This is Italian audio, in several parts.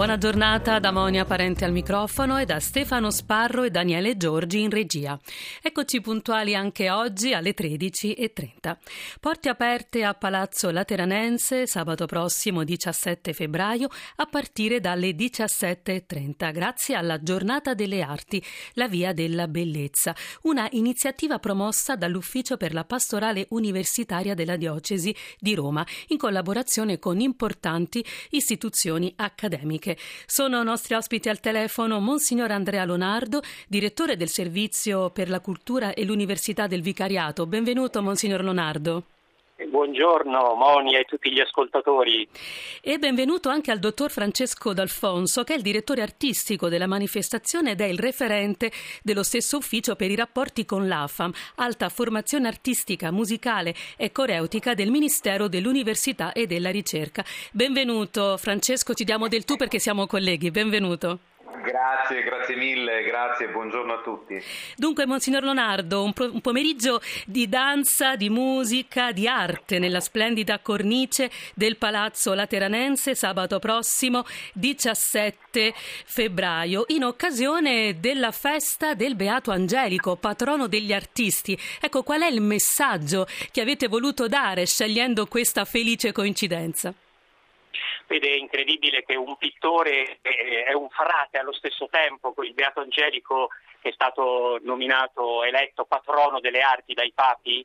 buona giornata da Monia Parente al microfono e da Stefano Sparro e Daniele Giorgi in regia. Eccoci puntuali anche oggi alle 13.30. Porte aperte a Palazzo Lateranense sabato prossimo 17 febbraio a partire dalle 17.30 grazie alla Giornata delle Arti, la Via della Bellezza, una iniziativa promossa dall'Ufficio per la Pastorale Universitaria della Diocesi di Roma in collaborazione con importanti istituzioni accademiche accademiche. Sono nostri ospiti al telefono Monsignor Andrea Lonardo, direttore del Servizio per la Cultura e l'Università del Vicariato. Benvenuto, Monsignor Lonardo. Buongiorno Moni e tutti gli ascoltatori. E benvenuto anche al dottor Francesco D'Alfonso, che è il direttore artistico della manifestazione ed è il referente dello stesso ufficio per i rapporti con l'AFAM, Alta Formazione Artistica, Musicale e Coreutica del Ministero dell'Università e della Ricerca. Benvenuto Francesco, ci diamo del tu perché siamo colleghi. Benvenuto. Grazie, grazie mille, grazie, buongiorno a tutti. Dunque, Monsignor Leonardo, un, pro- un, pomeriggio di danza, di musica, di arte nella splendida cornice del Palazzo Lateranense sabato prossimo 17 febbraio, in occasione della festa del Beato Angelico, patrono degli artisti. Ecco, qual è il messaggio che avete voluto dare scegliendo questa felice coincidenza? Ed è incredibile che un pittore è un frate allo stesso tempo, il Beato Angelico è stato nominato, eletto patrono delle arti dai papi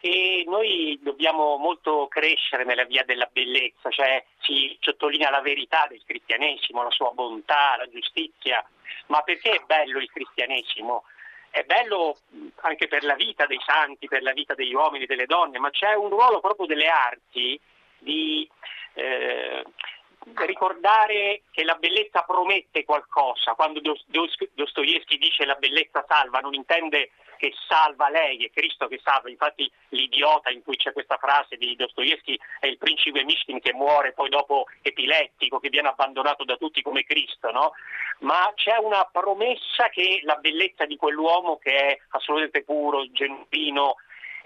e noi dobbiamo molto crescere nella via della bellezza, cioè si sottolinea la verità del cristianesimo, la sua bontà, la giustizia, ma perché è bello il cristianesimo? È bello anche per la vita dei santi, per la vita degli uomini e delle donne, ma c'è un ruolo proprio delle arti di eh, ricordare che la bellezza promette qualcosa. Quando Dostoevsky dice la bellezza salva, non intende che salva lei, è Cristo che salva. Infatti l'idiota in cui c'è questa frase di Dostoevsky è il principe Mishkin che muore poi dopo epilettico, che viene abbandonato da tutti come Cristo, no? Ma c'è una promessa che la bellezza di quell'uomo che è assolutamente puro, genuino,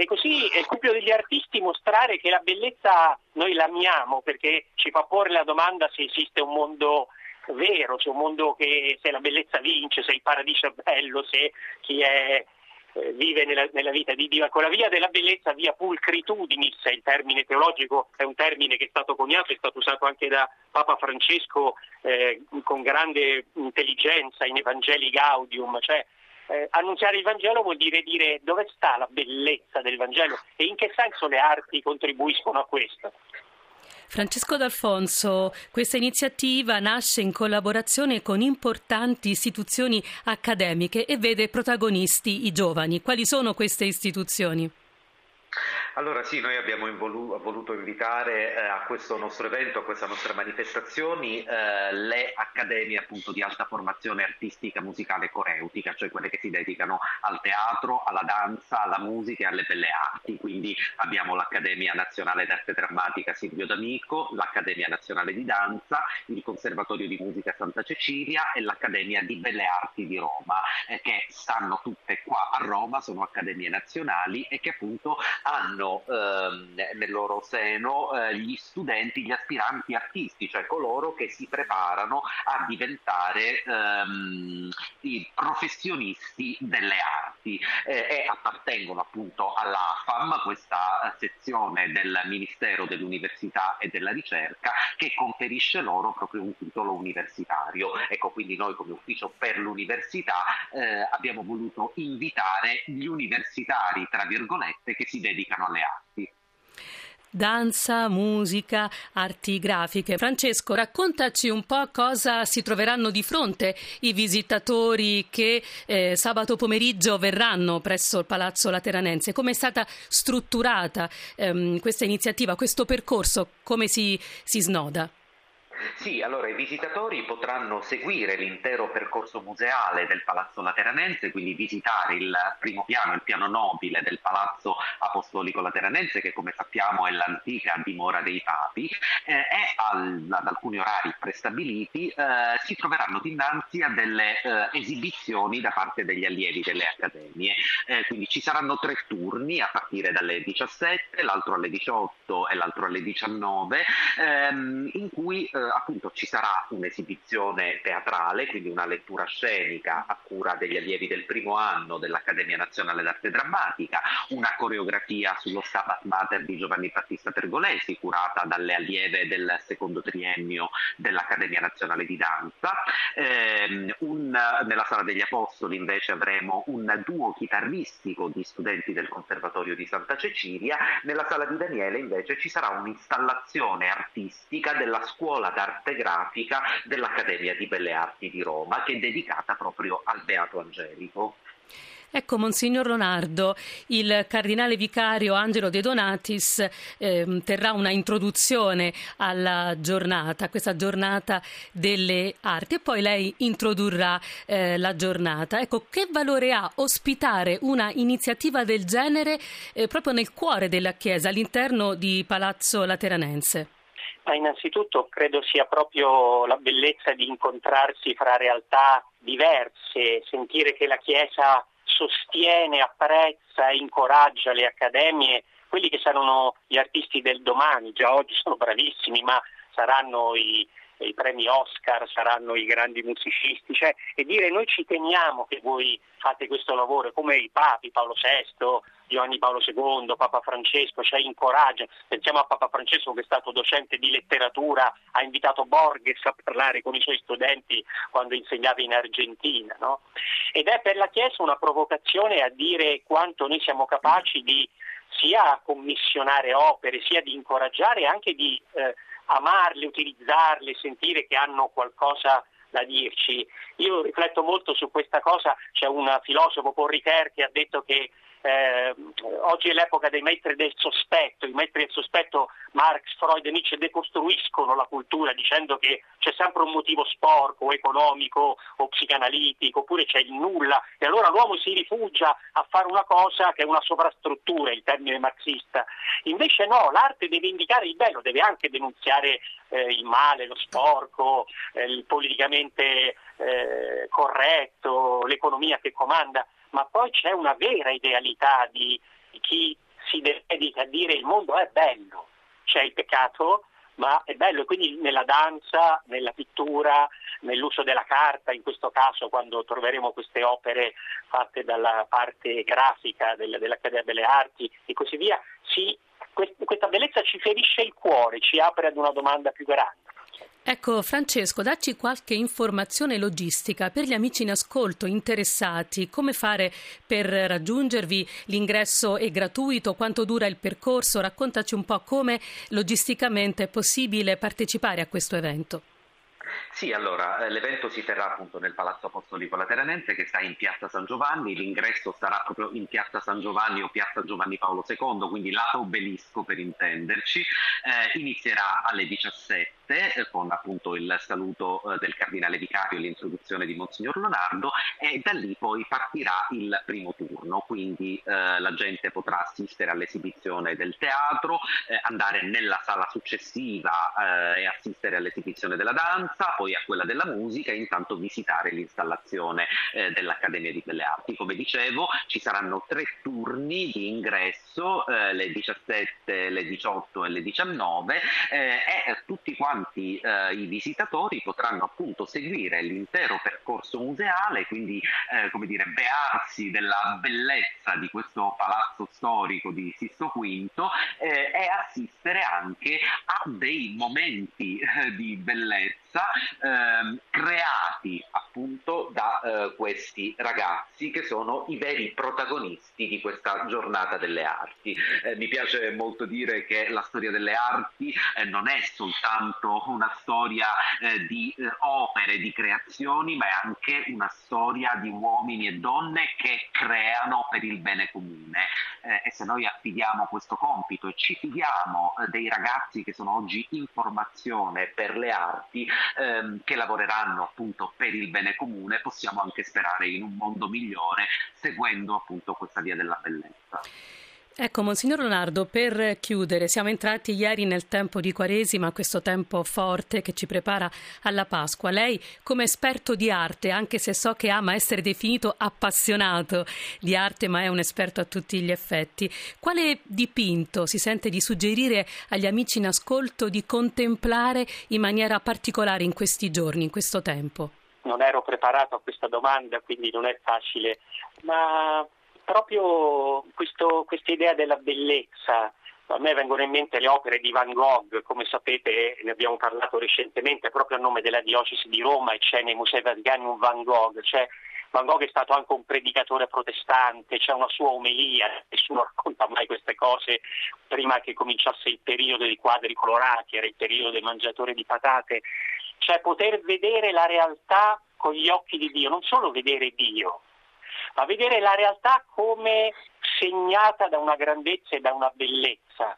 e così è il compito degli artisti mostrare che la bellezza noi l'amiamo perché ci fa porre la domanda se esiste un mondo vero, se un mondo che se la bellezza vince, se il paradiso è bello, se chi è eh, vive nella, nella, vita di Dio. Ecco, la via della bellezza, via pulcritudinis, è il termine teologico, è un termine che è stato coniato, è stato usato anche da Papa Francesco eh, con grande intelligenza in Evangeli Gaudium, cioè eh, annunziare il Vangelo vuol dire dire dove sta la bellezza del Vangelo e in che senso le arti contribuiscono a questo. Francesco D'Alfonso, questa iniziativa nasce in collaborazione con importanti istituzioni accademiche e vede protagonisti i giovani. Quali sono queste istituzioni? Allora sì, noi abbiamo involu- voluto invitare eh, a questo nostro evento, a queste nostre manifestazioni, eh, le accademie appunto di alta formazione artistica, musicale e coreutica, cioè quelle che si dedicano al teatro, alla danza, alla musica e alle belle arti. Quindi abbiamo l'Accademia Nazionale d'Arte Drammatica Silvio D'Amico, l'Accademia Nazionale di Danza, il Conservatorio di Musica Santa Cecilia e l'Accademia di Belle Arti di Roma, eh, che stanno tutte qua a Roma, sono accademie nazionali e che appunto hanno ehm, nel loro seno eh, gli studenti, gli aspiranti artisti, cioè coloro che si preparano a diventare ehm, professionisti delle arti eh, e appartengono appunto alla FAM, questa sezione del Ministero dell'Università e della Ricerca che conferisce loro proprio un titolo universitario. Ecco, quindi noi come ufficio per l'università eh, abbiamo voluto invitare gli universitari, tra virgolette, che si dedicano alle arti. Danza, musica, arti grafiche. Francesco, raccontaci un po' cosa si troveranno di fronte i visitatori che eh, sabato pomeriggio verranno presso il Palazzo Lateranense. Come è stata strutturata ehm, questa iniziativa, questo percorso, come si, si snoda? Sì, allora i visitatori potranno seguire l'intero percorso museale del Palazzo Lateranense, quindi visitare il primo piano, il piano nobile del Palazzo Apostolico Lateranense, che come sappiamo è l'antica dimora dei papi, eh, e al, ad alcuni orari prestabiliti eh, si troveranno dinanzi a delle eh, esibizioni da parte degli allievi delle accademie. Eh, quindi ci saranno tre turni a partire dalle 17, l'altro alle 18 e l'altro alle 19, ehm, in cui eh, appunto ci sarà un'esibizione teatrale, quindi una lettura scenica a cura degli allievi del primo anno dell'Accademia Nazionale d'Arte Drammatica, una coreografia sullo Stabat Mater di Giovanni Battista Pergolesi, curata dalle allieve del secondo triennio dell'Accademia Nazionale di Danza. Eh, un, nella Sala degli Apostoli invece avremo un duo chitarristico di studenti del Conservatorio di Santa Cecilia, nella Sala di Daniele invece ci sarà un'installazione artistica della scuola d'arte grafica dell'Accademia di Belle Arti di Roma, che è dedicata proprio al Beato Angelico. Ecco, Monsignor Leonardo, il cardinale vicario Angelo De Donatis eh, terrà una introduzione alla giornata, questa giornata delle arti, e poi lei introdurrà eh, la giornata. Ecco, che valore ha ospitare una iniziativa del genere eh, proprio nel cuore della Chiesa, all'interno di Palazzo Lateranense? Innanzitutto credo sia proprio la bellezza di incontrarsi fra realtà diverse, sentire che la Chiesa sostiene, apprezza e incoraggia le accademie, quelli che saranno gli artisti del domani, già oggi sono bravissimi, ma saranno i, i premi Oscar, saranno i grandi musicisti, cioè, e dire noi ci teniamo che voi fate questo lavoro, come i papi, Paolo VI, Giovanni Paolo II, Papa Francesco, cioè incoraggia, pensiamo a Papa Francesco che è stato docente di letteratura, ha invitato Borges a parlare con i suoi studenti quando insegnava in Argentina, no? ed è per la Chiesa una provocazione a dire quanto noi siamo capaci di sia commissionare opere, sia di incoraggiare anche di eh, amarle, utilizzarle, sentire che hanno qualcosa da dirci. Io rifletto molto su questa cosa, c'è un filosofo Paul Ricoeur che ha detto che eh, oggi è l'epoca dei metri del sospetto, i metri del sospetto Marx, Freud e Nietzsche decostruiscono la cultura dicendo che c'è sempre un motivo sporco, economico o psicanalitico, oppure c'è il nulla e allora l'uomo si rifugia a fare una cosa che è una sovrastruttura, il termine marxista. Invece no, l'arte deve indicare il bello, deve anche denunziare eh, il male, lo sporco, eh, il politicamente eh, corretto, l'economia che comanda ma poi c'è una vera idealità di, chi si dedica a dire il mondo è bello, c'è il peccato, ma è bello e quindi nella danza, nella pittura, nell'uso della carta, in questo caso quando troveremo queste opere fatte dalla parte grafica dell'Accademia delle Arti e così via, si, questa bellezza ci ferisce il cuore, ci apre ad una domanda più grande. Ecco, Francesco, dacci qualche informazione logistica per gli amici in ascolto interessati. Come fare per raggiungervi? L'ingresso è gratuito? Quanto dura il percorso? Raccontaci un po' come logisticamente è possibile partecipare a questo evento. Sì, allora, eh, l'evento si terrà appunto nel Palazzo Apostolico Lateranense che sta in Piazza San Giovanni, l'ingresso sarà proprio in Piazza San Giovanni o Piazza Giovanni Paolo II, quindi lato obelisco per intenderci, eh, inizierà alle 17 eh, con appunto il saluto eh, del cardinale vicario e l'introduzione di Monsignor Leonardo e da lì poi partirà il primo turno, quindi eh, la gente potrà assistere all'esibizione del teatro, andare nella sala successiva e assistere all'esibizione della danza, poi a quella della musica e intanto visitare l'installazione dell'Accademia di Belle Arti. Come dicevo ci saranno tre turni di ingresso, le 17, le 18 e le 19 e tutti quanti quanti eh, i visitatori potranno appunto seguire l'intero percorso museale, quindi eh, come dire, bearsi della bellezza di questo palazzo storico di Sisto V eh, e assistere anche a dei momenti eh, di bellezza ehm, creati appunto da eh, questi ragazzi che sono i veri protagonisti di questa giornata delle arti. Eh, mi piace molto dire che la storia delle arti eh, non è soltanto una storia eh, di eh, opere, di creazioni, ma è anche una storia di uomini e donne che creano per il bene comune. Eh, e se noi affidiamo questo compito e ci fidiamo dei ragazzi che sono oggi in formazione per le arti, ehm, che lavoreranno appunto per il bene comune, possiamo anche sperare in un mondo migliore seguendo appunto questa via della bellezza. Ecco, Monsignor Leonardo, per chiudere, siamo entrati ieri nel tempo di Quaresima, questo tempo forte che ci prepara alla Pasqua. Lei, come esperto di arte, anche se so che ama essere definito appassionato di arte, ma è un esperto a tutti gli effetti, quale dipinto si sente di suggerire agli amici in ascolto di contemplare in maniera particolare in questi giorni, in questo tempo? Non ero preparato a questa domanda, quindi non è facile, ma proprio questa idea della bellezza. A me vengono in mente le opere di Van Gogh, come sapete ne abbiamo parlato recentemente proprio a nome della diocesi di Roma e c'è nei Musei Vaticani un Van Gogh. Cioè, Van Gogh è stato anche un predicatore protestante, c'è una sua omelia, nessuno racconta mai queste cose prima che cominciasse il periodo dei quadri colorati, era il periodo del mangiatore di patate, cioè poter vedere la realtà con gli occhi di Dio, non solo vedere Dio, ma vedere la realtà come segnata da una grandezza e da una bellezza.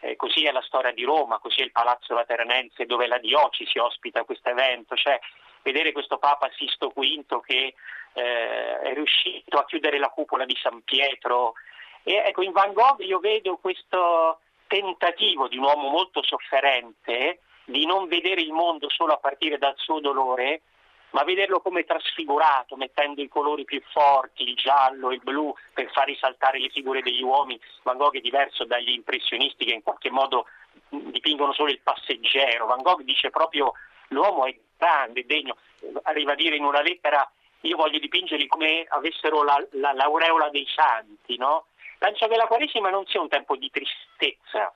Eh, così è la storia di Roma, così è il Palazzo Lateranense dove la diocesi ospita questo evento, cioè vedere questo Papa Sisto V che eh, è riuscito a chiudere la cupola di San Pietro. E, ecco, in Van Gogh io vedo questo tentativo di un uomo molto sofferente di non vedere il mondo solo a partire dal suo dolore, ma vederlo come trasfigurato, mettendo i colori più forti, il giallo il blu, per far risaltare le figure degli uomini. Van Gogh è diverso dagli impressionisti che in qualche modo dipingono solo il passeggero. Van Gogh dice proprio l'uomo è grande, degno, arriva a dire in una lettera io voglio dipingerli come avessero la, la, l'aureola dei santi, no? Penso che la Quaresima non sia un tempo di tristezza,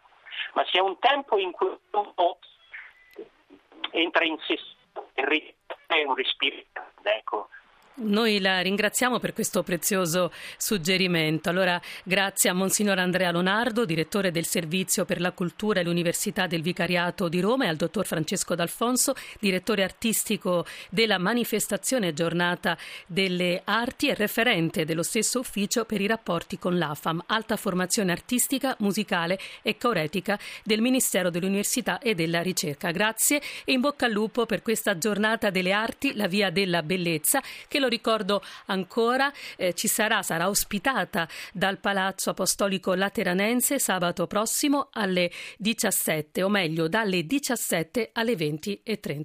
ma sia un tempo in cui entra in e è un respiro, ecco. Noi la ringraziamo per questo prezioso suggerimento. Allora, grazie a Monsignor Andrea Lonardo, direttore del Servizio per la Cultura e l'Università del Vicariato di Roma, e al dottor Francesco D'Alfonso, direttore artistico della manifestazione Giornata delle Arti e referente dello stesso ufficio per i rapporti con l'AFAM, Alta Formazione Artistica, Musicale e Coretica del Ministero dell'Università e della Ricerca. Grazie e in bocca al lupo per questa Giornata delle Arti, la Via della Bellezza, che lo lo ricordo ancora, eh, ci sarà, sarà ospitata dal Palazzo Apostolico Lateranense sabato prossimo alle 17, o meglio dalle 17 alle 20.30.